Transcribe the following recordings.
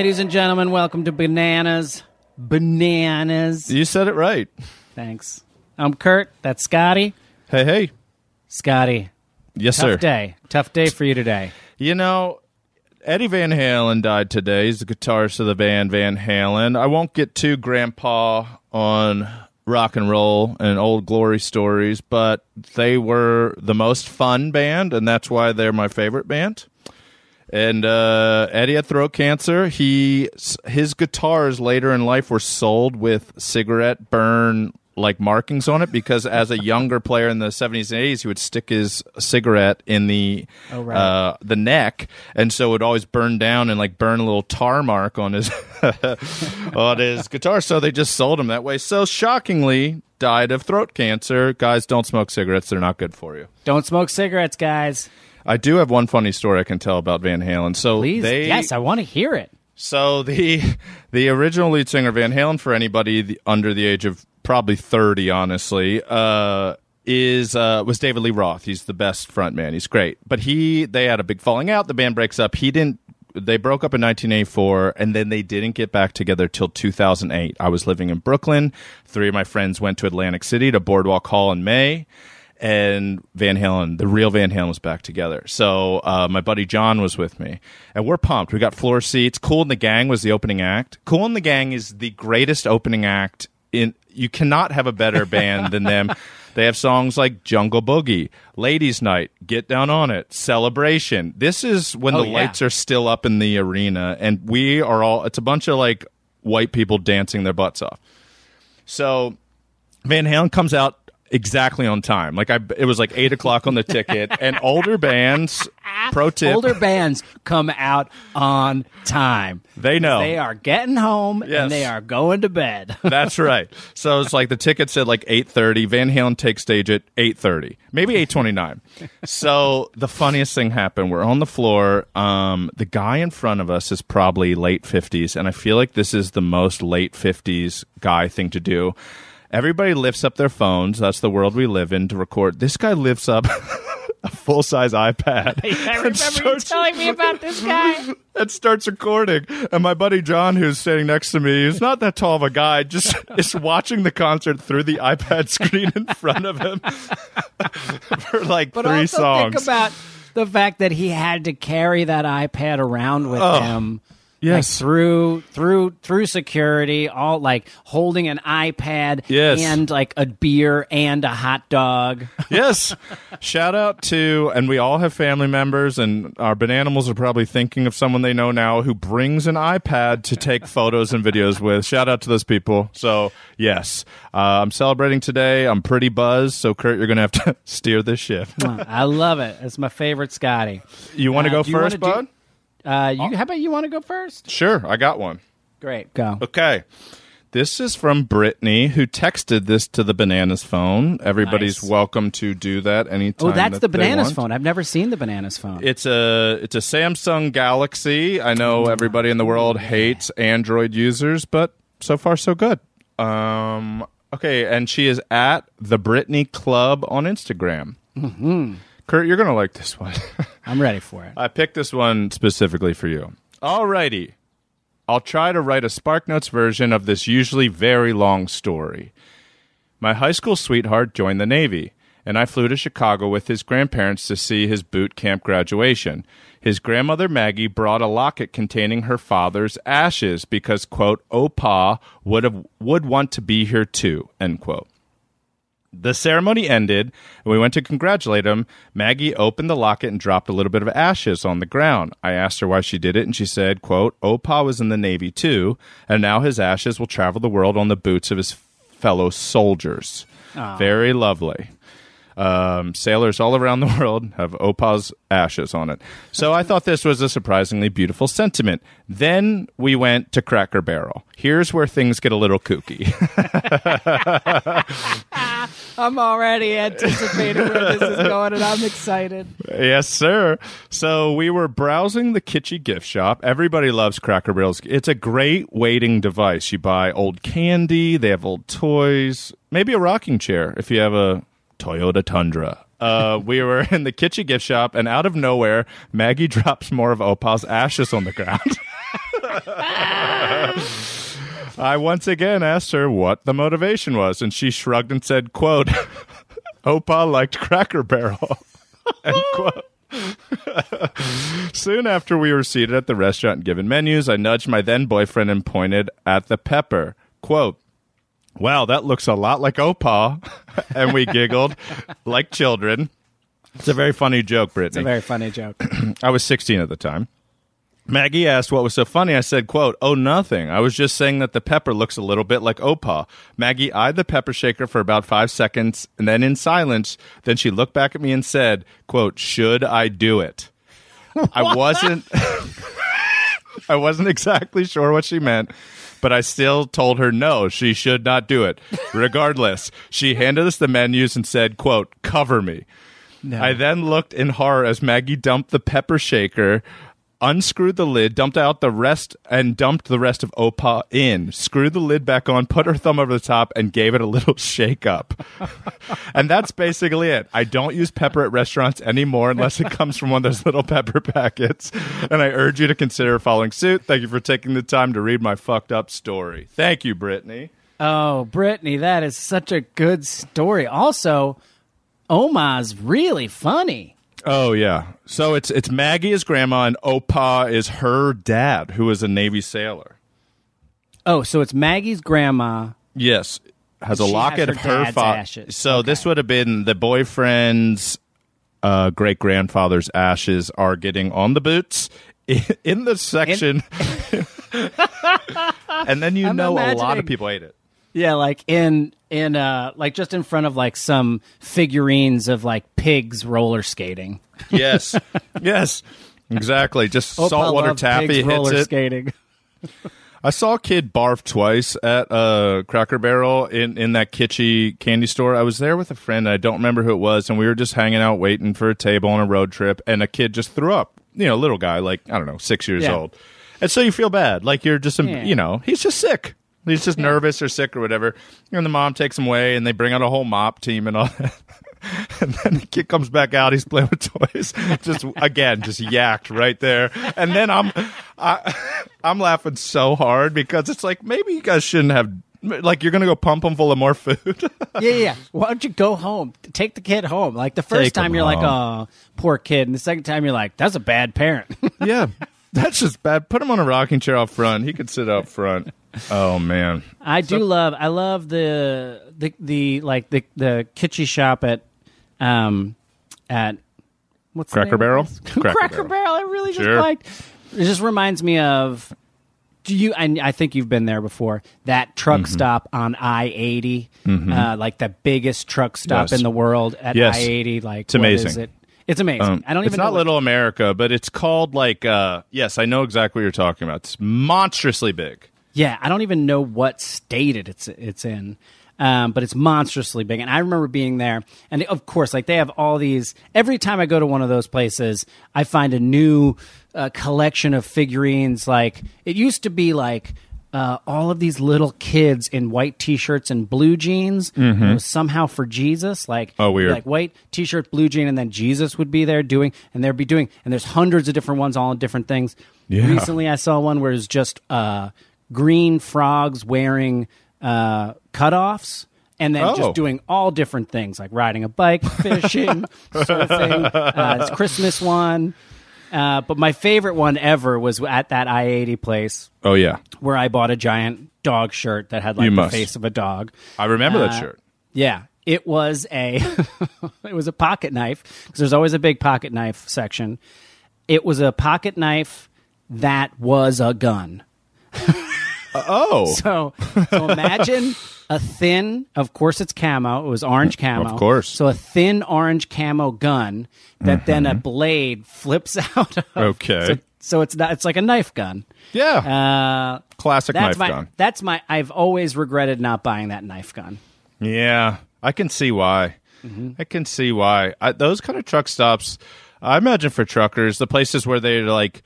Ladies and gentlemen, welcome to Bananas. Bananas. You said it right. Thanks. I'm Kurt. That's Scotty. Hey, hey. Scotty, Yes, tough sir. Tough day. Tough day for you today. You know, Eddie Van Halen died today. He's the guitarist of the band Van Halen. I won't get too grandpa on rock and roll and old glory stories, but they were the most fun band, and that's why they're my favorite band. And uh, Eddie had throat cancer. He his guitars later in life were sold with cigarette burn like markings on it because as a younger player in the 70s and 80s he would stick his cigarette in the Oh, right. uh, the neck and so it would always burn down and like burn a little tar mark on his on his guitar so they just sold him that way so shockingly died of throat cancer guys don't smoke cigarettes they're not good for you Don't smoke cigarettes, guys. I do have one funny story I can tell about Van Halen. So Please. they, yes, I want to hear it. so the the original lead singer Van Halen for anybody the, under the age of probably thirty, honestly, uh, is uh, was David Lee Roth. He's the best front man. He's great, but he they had a big falling out. The band breaks up. He didn't. They broke up in 1984, and then they didn't get back together till 2008. I was living in Brooklyn. Three of my friends went to Atlantic City to Boardwalk Hall in May and Van Halen, the real Van Halen, was back together. So uh, my buddy John was with me, and we're pumped. We got floor seats. Cool and the Gang was the opening act. Cool and the Gang is the greatest opening act in. You cannot have a better band than them. They have songs like Jungle Boogie, Ladies Night, Get Down on It, Celebration. This is when Oh, the yeah. lights are still up in the arena, and we are all. It's a bunch of like white people dancing their butts off. So Van Halen comes out exactly on time. Like I, it was like eight o'clock on the ticket. And older bands, pro tip, Older bands come out on time. they know They are getting home Yes. and they are going to bed. That's right. So it's like the ticket said like eight thirty. Van Halen takes stage at eight thirty, maybe eight twenty nine. so the funniest thing happened. We're on the floor. Um, the guy in front of us is probably late fifties, and I feel like this is the most late fifties guy thing to do. Everybody lifts up their phones. That's the world we live in to record. This guy lifts up a full size iPad. I and remember you starts- telling me about this guy. and starts recording. And my buddy John, who's sitting next to me, who's not that tall of a guy, just is watching the concert through the iPad screen in front of him for like But three also songs. think about the fact that he had to carry that iPad around with oh. him. Yes. like, through through through security, all like holding an iPad Yes. and like a beer and a hot dog. yes. Shout out to, and we all have family members, and our bananimals are probably thinking of someone they know now who brings an iPad to take photos and videos with. Shout out to those people. So, yes, uh, I'm celebrating today. I'm pretty buzzed. So, Kurt, you're going to have to steer this ship. I love it. It's my favorite Scotty. You want to Uh, go do first, do- bud? Uh, you, how about you want to go first? Sure, I got one. Great, go. Okay. This is from Brittany, who texted this to the Bananas phone. Everybody's Nice. welcome to do that anytime. Oh, that's that the they bananas want. phone. I've never seen the bananas phone. It's a it's a Samsung Galaxy. I know everybody in the world hates Android users, but so far so good. Um, okay, and she is at the Brittany Club on Instagram. Kurt, you're gonna like this one. I'm ready for it. I picked this one specifically for you. Alrighty. I'll try to write a SparkNotes version of this usually very long story. My high school sweetheart joined the Navy, and I flew to Chicago with his grandparents to see his boot camp graduation. His grandmother Maggie brought a locket containing her father's ashes because, quote, Opa would have would want to be here too, end quote. The ceremony ended, and we went to congratulate him. Maggie opened the locket and dropped a little bit of ashes on the ground. I asked her why she did it, and she said, quote, Opa was in the Navy too, and now his ashes will travel the world on the boots of his fellow soldiers. Very lovely. Um, sailors all around the world have Opa's ashes on it. So I thought this was a surprisingly beautiful sentiment. Then we went to Cracker Barrel. Here's where things get a little kooky. I'm already anticipating where this is going, and I'm excited. Yes, sir. So we were browsing the kitschy gift shop. Everybody loves Cracker Barrels. It's a great waiting device. You buy old candy, they have old toys, maybe a rocking chair if you have a Toyota Tundra. Uh, we were in the kitschy gift shop, and out of nowhere, Maggie drops more of Opa's ashes on the ground. I once again asked her what the motivation was, and she shrugged and said, quote, Opa liked Cracker Barrel. End quote. Soon after we were seated at the restaurant and given menus, I nudged my then boyfriend and pointed at the pepper. Quote, Wow, that looks a lot like Opa. and we giggled like children. It's a very funny joke, Brittany. It's a very funny joke. I was 16 at the time. Maggie asked what was so funny. I said, quote, oh, nothing. I was just saying that the pepper looks a little bit like Opa. Maggie eyed the pepper shaker for about five seconds, and then in silence, then she looked back at me and said, quote, should I do it? I wasn't I wasn't exactly sure what she meant, but I still told her no, she should not do it. Regardless, she handed us the menus and said, quote, cover me. I then looked in horror as Maggie dumped the pepper shaker, unscrewed the lid, dumped out the rest, and dumped the rest of Opa in, screwed the lid back on, put her thumb over the top, and gave it a little shake up. and that's basically it. I don't use pepper at restaurants anymore unless it comes from one of those little pepper packets. And I urge you to consider following suit. Thank you for taking the time to read my fucked up story. Thank you, Brittany. Oh, Brittany, that is such a good story. Also, Oma's really funny. Oh yeah. So it's it's Maggie is grandma and Opa is her dad, who is a Navy sailor. Oh, so it's Maggie's grandma. Yes, has a She locket has of her her dad's father. ashes. So Okay. this would have been the boyfriend's uh, great grandfather's ashes are getting on the boots in, in the section, and then you I'm know a lot imagining- of people ate it. Yeah, like in in uh like just in front of like some figurines of like pigs roller skating. Yes, yes, exactly. Just Opa saltwater taffy hits it. skating. I saw a kid barf twice at uh, Cracker Barrel in, in that kitschy candy store. I was there with a friend. I don't remember who it was, and we were just hanging out waiting for a table on a road trip, and a kid just threw up. You know, a little guy, like I don't know, six years Yeah. old, and so you feel bad, like you're just, Yeah. you know, he's just sick. He's just nervous or sick or whatever. And the mom takes him away, and they bring out a whole mop team and all that. And then the kid comes back out. He's playing with toys. Just again, just yacked right there. And then I'm, I, I'm laughing so hard because it's like maybe you guys shouldn't have. Like you're gonna go pump them full of more food. yeah, yeah. Why don't you go home? Take the kid home. Like the first Take time you're like, home. oh, poor kid, and the second time you're like, that's a bad parent. yeah, that's just bad. Put him on a rocking chair out front. He could sit up front. Oh man, I do love. I love the the the like the the kitschy shop at um at what's Cracker Barrel? Cracker Cracker, Barrel. Barrel. I really just Sure. liked. It just reminds me of. Do you? And I think you've been there before. That truck Mm-hmm. stop on I 80 uh, like the biggest truck stop Yes. in the world at Yes. I eighty. Like It's amazing. it? It's amazing. Um, I don't even. it's not Little America, but it's called like. uh Yes, I know exactly what you're talking about. It's monstrously big. Yeah, I don't even know what state it it's it's in. Um, but it's monstrously big, and I remember being there. And of course, like they have all these. Every time I go to one of those places, I find a new uh, collection of figurines. Like it used to be like uh, all of these little kids in white T-shirts and blue jeans. and It was somehow for Jesus. Like Oh, weird. Like white T-shirt, blue jean, and then Jesus would be there doing, and they'd be doing. And there's hundreds of different ones, all in different things. Yeah. Recently, I saw one where it's just uh, green frogs wearing uh, cutoffs, and then Oh. just doing all different things like riding a bike, fishing, surfing. Uh, it's Christmas one. Uh, but my favorite one ever was at that I eighty place Oh yeah, where I bought a giant dog shirt that had like You the must. face of a dog. I remember that Uh, shirt. Yeah, it was a it was a pocket knife because there's always a big pocket knife section. It was a pocket knife that was a gun. Oh, So, so imagine a thin, of course it's camo. It was orange camo. Of course. So a thin orange camo gun that then a blade flips out. Of. Okay. So, so it's not. It's like a knife gun. yeah, Uh, classic that's knife my. gun. That's my. I've always regretted not buying that knife gun. Yeah, I can see why. Mm-hmm. I can see why. I, those kind of truck stops, I imagine for truckers, the places where they're like,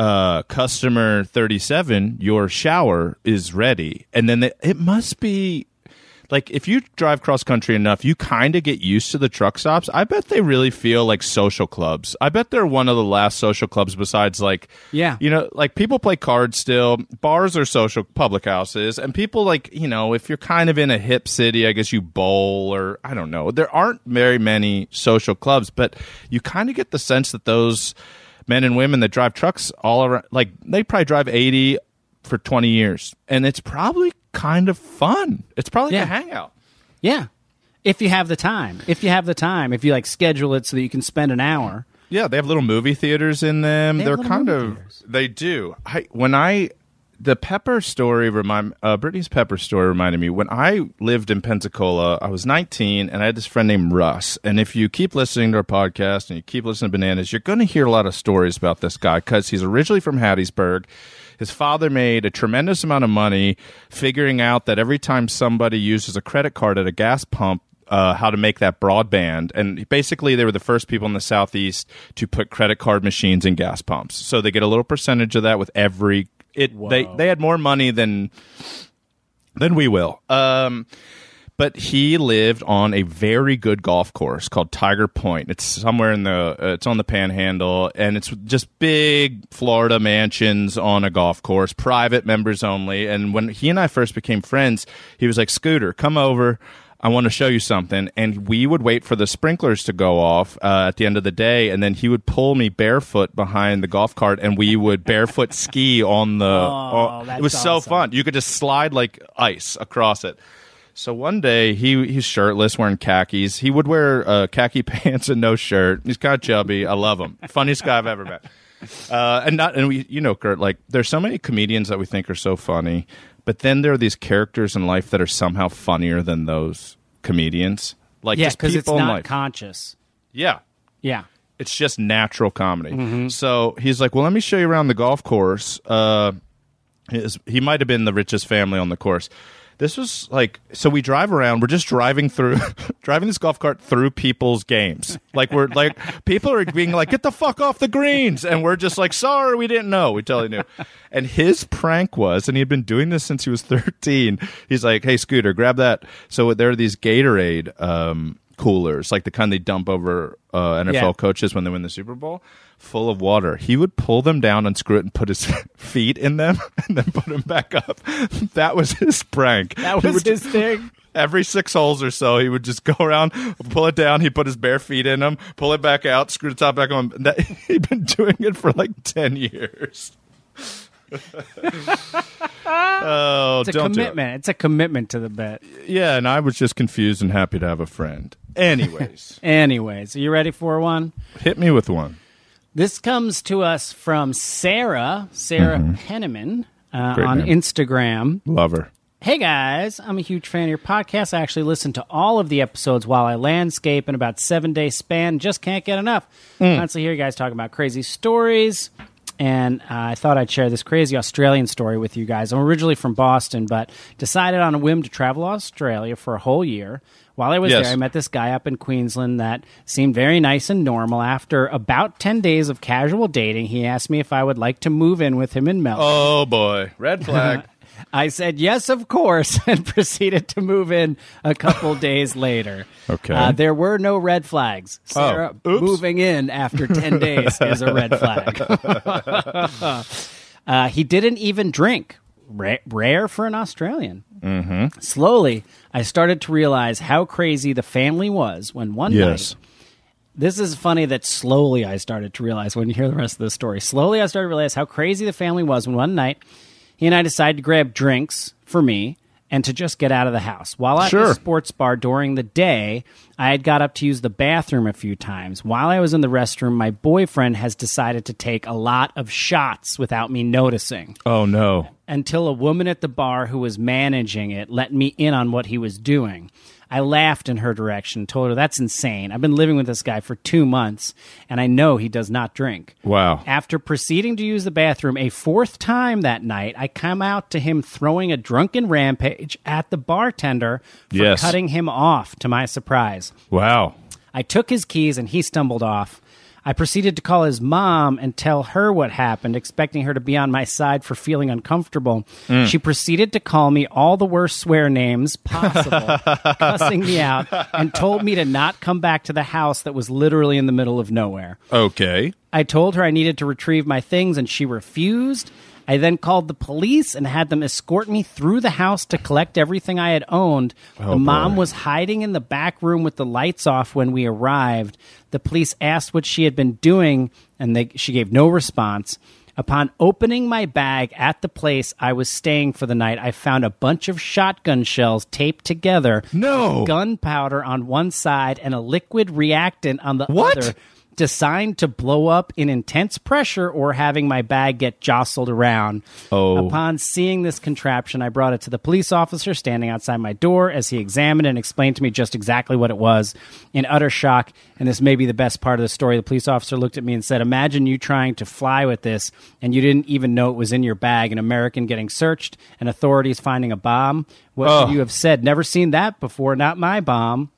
uh, customer 37, your shower is ready. And then they, it must be like if you drive cross country enough, you kind of get used to the truck stops. I bet they really feel like social clubs. I bet they're one of the last social clubs besides like, Yeah. you know, like people play cards still. Bars are social public houses, and people like you know, if you're kind of in a hip city, I guess you bowl or I don't know. There aren't very many social clubs, but you kind of get the sense that those men and women that drive trucks all around, like they probably drive eighty for twenty years, and it's probably kind of fun. It's probably Yeah. a hangout. Yeah, if you have the time. If you have the time. If you like schedule it so that you can spend an hour. Yeah, they have little movie theaters in them. they they're kind of theaters. they do. I when I the Pepper story remind uh, Brittany's Pepper story reminded me when I lived in Pensacola. I was 19 and I had this friend named Russ. And if you keep listening to our podcast and you keep listening to Bananas, you're going to hear a lot of stories about this guy because he's originally from Hattiesburg. His father made a tremendous amount of money figuring out that every time somebody uses a credit card at a gas pump, uh, how to make that broadband. And basically, they were the first people in the Southeast to put credit card machines in gas pumps. So they get a little percentage of that with every. It they they had more money than than we will. Um, but he lived on a very good golf course called Tiger Point. It's somewhere in the uh, it's on the Panhandle, and it's just big Florida mansions on a golf course, private members only. And when he and I first became friends, he was like, "Scooter, come over." I want to show you something. And we would wait for the sprinklers to go off uh, at the end of the day. And then he would pull me barefoot behind the golf cart and we would barefoot ski on the. Oh, it that's was so fun. You could just slide like ice across it. So one day he he's shirtless, wearing khakis. He would wear uh, khaki pants and no shirt. He's kind of chubby. I love him. Funniest guy I've ever met. Uh, and not and we you know Kurt like there's so many comedians that we think are so funny, but then there are these characters in life that are somehow funnier than those comedians. Like Yeah, because it's not life. conscious. yeah. Yeah. It's just natural comedy. Mm-hmm. So he's like, "Well, let me show you around the golf course." Uh, his, he might have been the richest family on the course. This was like, so we drive around. We're just driving through, driving this golf cart through people's games. Like we're like, people are being like, "Get the fuck off the greens," and we're just like, "Sorry, we didn't know." We totally knew. And his prank was, and he had been doing this since he was thirteen. He's like, "Hey, Scooter, grab that." So there are these Gatorade um, coolers, like the kind they dump over uh, NFL Yeah. coaches when they win the Super Bowl, full of water. He would pull them down, unscrew it, and put his feet in them, and then put them back up. That was his prank. That was his thing. Every six holes or so, he would just go around, pull it down. He'd put his bare feet in them, pull it back out, screw the top back on. That, he'd been doing it for like ten years. Oh, It's a don't do it. commitment. It's a commitment to the bet. Yeah, and I was just confused and happy to have a friend. Anyways, Anyways, are you ready for one? hit me with one. This comes to us from Sarah, Sarah Penniman, uh, Mm-hmm. Great on name. Instagram. Love her. Hey guys, I'm a huge fan of your podcast. I actually listen to all of the episodes while I landscape in about seven day span. Just can't get enough. Constantly hear you guys talking about crazy stories. And uh, I thought I'd share this crazy Australian story with you guys. I'm originally from Boston, but decided on a whim to travel Australia for a whole year. While I was Yes. there, I met this guy up in Queensland that seemed very nice and normal. After about 10 days of casual dating, he asked me if I would like to move in with him in Melbourne. Oh boy, red flag. I said yes, of course, and proceeded to move in a couple days later. Okay. Uh, there were no red flags. Sarah, Oh, moving in after 10 days is a red flag. uh, he didn't even drink. ra- rare for an Australian. Mm-hmm. Slowly, I started to realize how crazy the family was when one Yes. night. This is funny that slowly I started to realize when you hear the rest of the story. Slowly, I started to realize how crazy the family was when one night he and I decided to grab drinks for me and to just get out of the house. While at Sure. the sports bar during the day, I had got up to use the bathroom a few times. While I was in the restroom, my boyfriend has decided to take a lot of shots without me noticing Oh no. until a woman at the bar who was managing it let me in on what he was doing. I laughed in her direction, told her that's insane. I've been living with this guy for two months, and I know he does not drink. Wow. After proceeding to use the bathroom a fourth time that night, I come out to him throwing a drunken rampage at the bartender for Yes. cutting him off, to my surprise. Wow. I took his keys and he stumbled off. I proceeded to call his mom and tell her what happened, expecting her to be on my side for feeling uncomfortable. Mm. She proceeded to call me all the worst swear names possible, cussing me out, and told me to not come back to the house that was literally in the middle of nowhere. Okay. I told her I needed to retrieve my things and she refused. I then called the police and had them escort me through the house to collect everything I had owned. the oh, mom boy. was hiding in the back room with the lights off when we arrived. The police asked what she had been doing and they, she gave no response. Upon opening my bag at the place I was staying for the night, I found a bunch of shotgun shells taped together. No. Gunpowder on one side and a liquid reactant on the What? other designed to blow up in intense pressure or having my bag get jostled around. Oh. Upon seeing this contraption, I brought it to the police officer standing outside my door as he examined and explained to me just exactly what it was. In utter shock, and this may be the best part of the story, the police officer looked at me and said, Imagine you trying to fly with this and you didn't even know it was in your bag, an American getting searched and authorities finding a bomb. What Oh. would you have said? Never seen that before, not my bomb.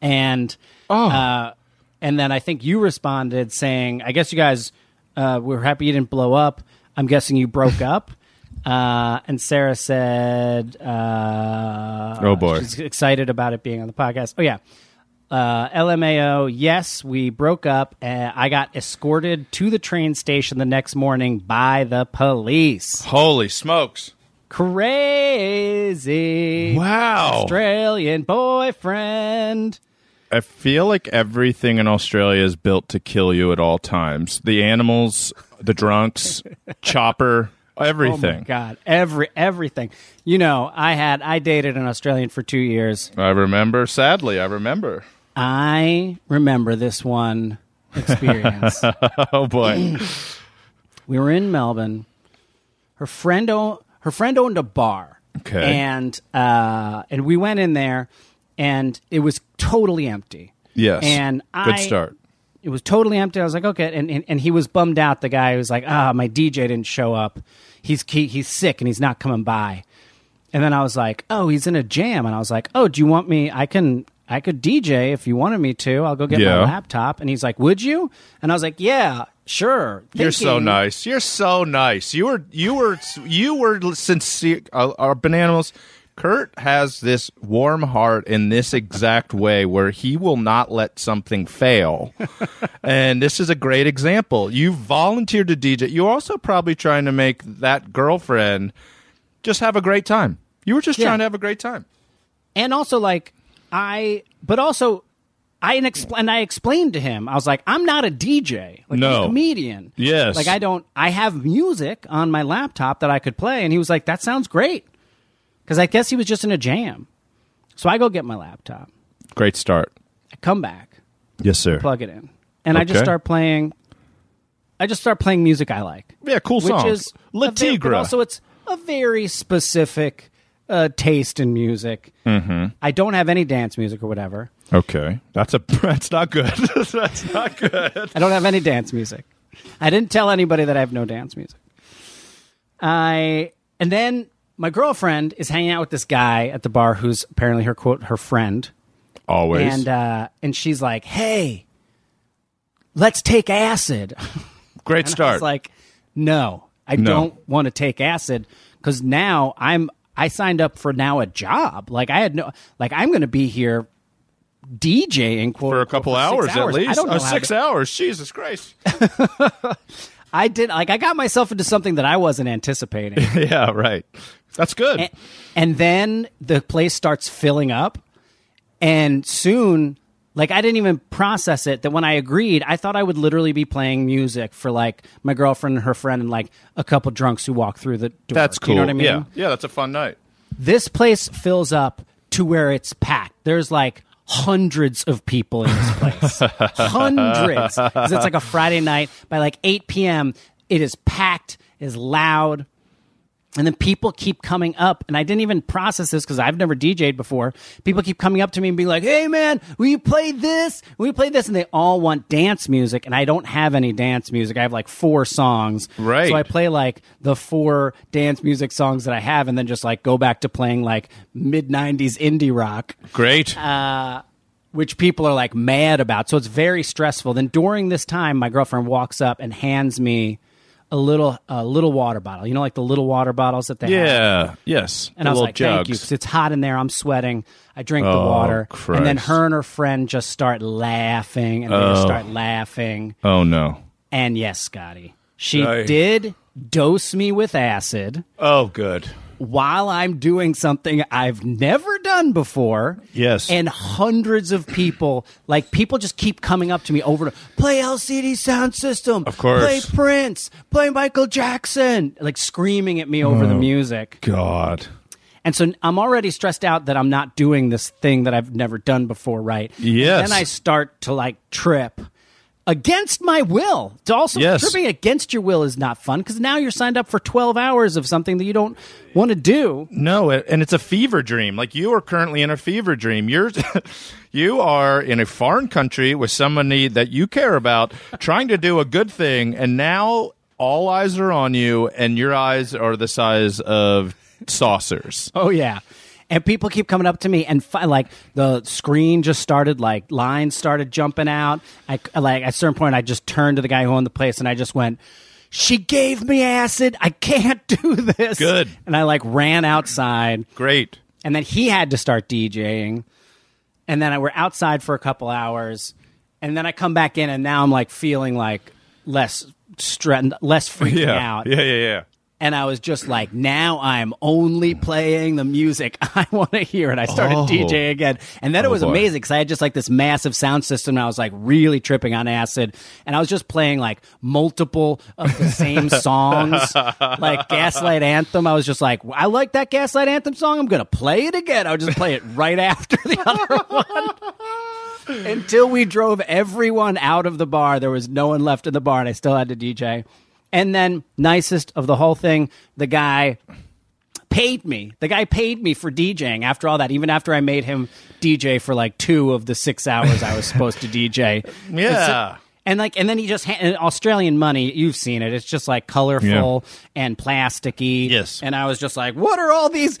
And uh, and then I think you responded saying, "I guess you guys uh, were happy you didn't blow up. I'm guessing you broke up." Uh, and Sarah said, uh, Oh, boy. she's excited about it being on the podcast." Oh yeah. Uh, LMAO, yes, we broke up. Uh, I got escorted to the train station the next morning by the police. Holy smokes. Crazy. Wow. Australian boyfriend. I feel like everything in Australia is built to kill you at all times. The animals, the drunks, chopper, everything. Oh my god, every everything. You know, I had I dated an Australian for 2 years. I remember, sadly, I remember. I remember this one experience. Oh boy. we were in Melbourne. Her friend owned, her friend owned a bar. Okay. And uh and we went in there and it was totally empty. yes. And Good start. it was totally empty. I was like, okay, and and, and he was bummed out. The guy was like, ah, my DJ didn't show up. He's he, he's sick and he's not coming by. And then I was like, oh, he's in a jam. And I was like, oh, do you want me? I can I could DJ if you wanted me to. I'll go get Yeah. my laptop. And he's like, would you? And I was like, yeah, sure. You're so nice. You're so nice. You were you were you were sincere. Uh, our bananas. Kurt has this warm heart in this exact way where he will not let something fail. and this is a great example. You volunteered to DJ. You're also probably trying to make that girlfriend just have a great time. You were just Yeah. trying to have a great time. and also like I, but also I expl- and I explained to him. I was like, I'm not a DJ, like I'm No. a comedian. Yes. like I don't. I have music on my laptop that I could play, and he was like, that sounds great, because I guess he was just in a jam. So I go get my laptop. Great start. I come back, Yes, sir. plug it in, and I just Okay. start playing. I just start playing music I like. Yeah, cool which song. is La a ve- but Tigra. also it's a very specific uh, taste in music. Mm-hmm. I don't have any dance music or whatever. Okay. That's a that's not good. that's not good. I don't have any dance music. I didn't tell anybody that I have no dance music. I and then my girlfriend is hanging out with this guy at the bar who's apparently her quote her friend, Always. and uh, and she's like, "Hey, let's take acid." Great And I start. was like, no, I No. don't want to take acid because now I'm I signed up for now a job. Like I had no like I'm going to be here DJing quote, for a couple for hours, six at least. I don't know Uh, six to- hours. Jesus Christ. I did like I got myself into something that I wasn't anticipating. yeah, right. That's good. and, and then the place starts filling up and soon like i didn't even process it that when i agreed i thought i would literally be playing music for like my girlfriend and her friend and like a couple drunks who walk through the door. That's Do cool. you know what i mean? Yeah, yeah, that's a fun night. this place fills up to where it's packed. There's like hundreds of people in this place. Hundreds. It's like a friday night. By like 8 p.m it is packed it is loud and then people keep coming up, and I didn't even process this because I've never DJ'd before. People keep coming up to me and being like, "Hey, man, will you play this? Will you play this?" And they all want dance music, and I don't have any dance music. I have like four songs, Right. So I play like the four dance music songs that I have, and then just like go back to playing like mid '90s indie rock Great. Uh, which people are like mad about. So it's very stressful. Then during this time, my girlfriend walks up and hands me a little a little water bottle. You know, like the little water bottles that they have. yeah. Yes. And The I was little like, thank you, because it's hot in there. I'm sweating. I drink the Oh, water. And then her and her friend just start laughing and they just oh. start laughing. Oh no. And yes, Scotty, she Aye. did dose me with acid Oh, good. While I'm doing something I've never done before. Yes. And hundreds of people, like people just keep coming up to me over to play LCD Soundsystem. Of course. Play Prince. Play Michael Jackson. Like screaming at me over Oh. the music. God. And so I'm already stressed out that I'm not doing this thing that I've never done before, right? And Yes. then I start to like trip against my will. To also Yes. tripping against your will is not fun because now you're signed up for 12 hours of something that you don't want to do. No, and it's a fever dream. Like you are currently in a fever dream. You're you are in a foreign country with somebody that you care about trying to do a good thing and now all eyes are on you and your eyes are the size of saucers. Oh yeah. And people keep coming up to me, and fi- like the screen just started, like lines started jumping out. I like at a certain point, I just turned to the guy who owned the place, and I just went, "She gave me acid. I can't do this." Good. And I like ran outside, Great. and then he had to start DJing, and then I were outside for a couple hours, and then I come back in, and now I'm like feeling like less stre- less freaking Yeah. out Yeah, yeah, yeah. And I was just like, now I'm only playing the music I want to hear. And I started Oh. DJ again. And then it Oh, was boy. amazing because I had just like this massive sound system. And I was like really tripping on acid. And I was just playing like multiple of the same songs, like Gaslight Anthem. I was just like, I like that Gaslight Anthem song. I'm going to play it again. I would just play it right after the other one. Until we drove everyone out of the bar. There was no one left in the bar, and I still had to DJ. And then, nicest of the whole thing, the guy paid me. The guy paid me for DJing after all that, even after I made him DJ for like two of the six hours I was supposed to DJ. Yeah. And like, and then he just ha- Australian money. You've seen it. It's just like colorful and plasticky. Yes. And I was just like, what are all these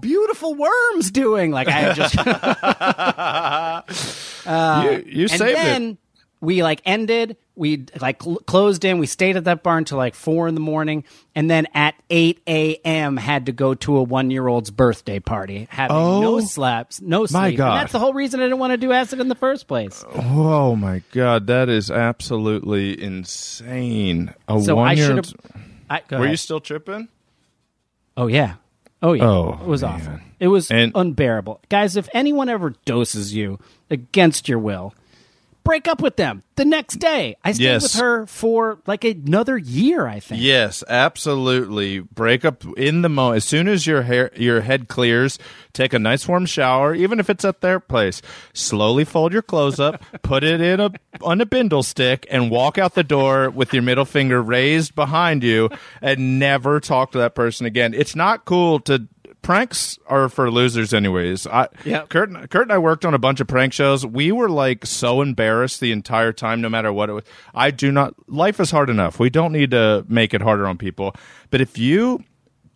beautiful worms doing? Like I just uh, you you and saved then it. We like ended we like cl- closed in we stayed at that bar until like four in the morning and then at 8 a.m had to go to a one-year-old's birthday party having no Oh, slaps no sleep my And that's the whole reason i didn't want to do acid in the first place Oh, oh my god, that is absolutely insane. A so i should one-year- have I, go Were ahead. you still tripping? oh yeah oh yeah Oh, it was man. awful it was And- unbearable guys if anyone ever doses you against your will break up with them the next day i stayed Yes. with her for like another year i think Yes, absolutely. Break up in the moment. As soon as your hair, your head clears, take a nice warm shower, even if it's at their place. Slowly fold your clothes up, put it in a on a bindle stick, and walk out the door with your middle finger raised behind you, and never talk to that person again. It's not cool to. Pranks are for losers, anyways. I, Yep. Kurt, Kurt and I worked on a bunch of prank shows. We were like so embarrassed the entire time, no matter what it was. I do not. Life is hard enough. We don't need to make it harder on people. But if you,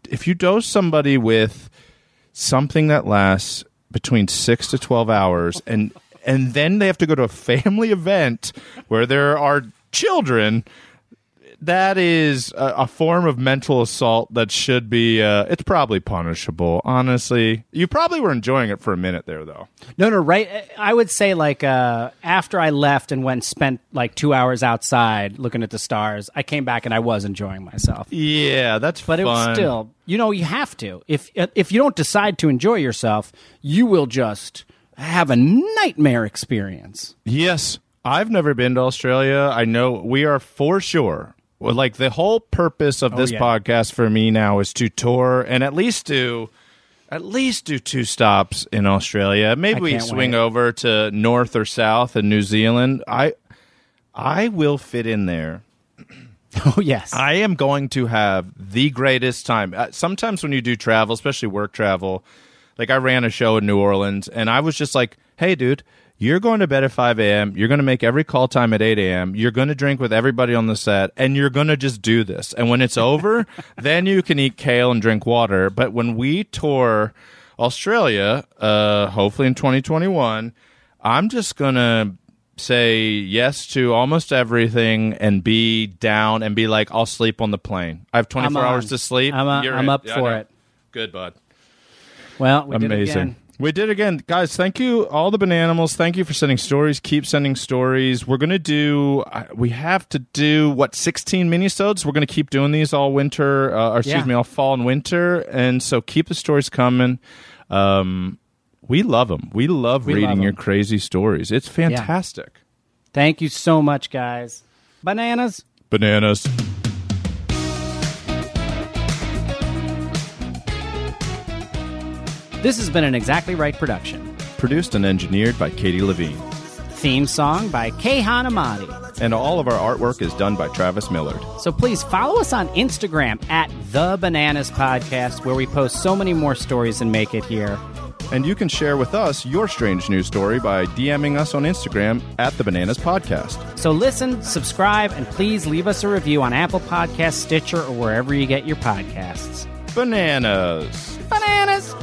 if you dose somebody with something that lasts between six to twelve hours, and and then they have to go to a family event where there are children. That is a, a form of mental assault that should be. Uh, it's probably punishable. Honestly, you probably were enjoying it for a minute there, though. No, no, right. I would say like uh, after I left and went and spent like two hours outside looking at the stars, I came back and I was enjoying myself. Yeah, that's But it was still, you know, you have to. If if you don't decide to enjoy yourself, you will just have a nightmare experience. Yes, I've never been to Australia. I know we are for sure. Well, like the whole purpose of this yeah. podcast for me now is to tour and at least do at least do two stops in Australia. Maybe we swing wait. over to north or south in New Zealand. I I will fit in there. Oh yes, I am going to have the greatest time. Uh, Sometimes when you do travel, especially work travel, like I ran a show in New Orleans, and I was just like, "Hey, dude, you're going to bed at 5 a.m. You're going to make every call time at 8 a.m. You're going to drink with everybody on the set, and you're going to just do this. And when it's over, then you can eat kale and drink water. But when we tour Australia, uh, hopefully in 2021, I'm just going to say yes to almost everything and be down and be like, I'll sleep on the plane. I have 24 hours to sleep. I'm, uh, You're I'm up Yeah, for it. Good, bud. Well, we did it Amazing. We did again, guys. Thank you, all the bananimals. Thank you for sending stories. Keep sending stories. We're gonna do. uh, We have to do what sixteen minisodes. We're gonna keep doing these all winter, uh, or excuse Yeah. me, all fall and winter. And so keep the stories coming. Um, we love them. We love We reading love your crazy stories. It's fantastic. Thank you so much, guys. Bananas. Bananas. This has been an Exactly Right production. Produced and engineered by Katie Levine, Theme song by Keihan Amadi. and all of our artwork is done by Travis Millard. So please follow us on Instagram at The Bananas Podcast, where we post so many more stories and make it here. And you can share with us your strange news story by DMing us on Instagram at the Bananas Podcast. So listen, subscribe, and please leave us a review on Apple Podcasts, Stitcher, or wherever you get your podcasts. Bananas. Bananas!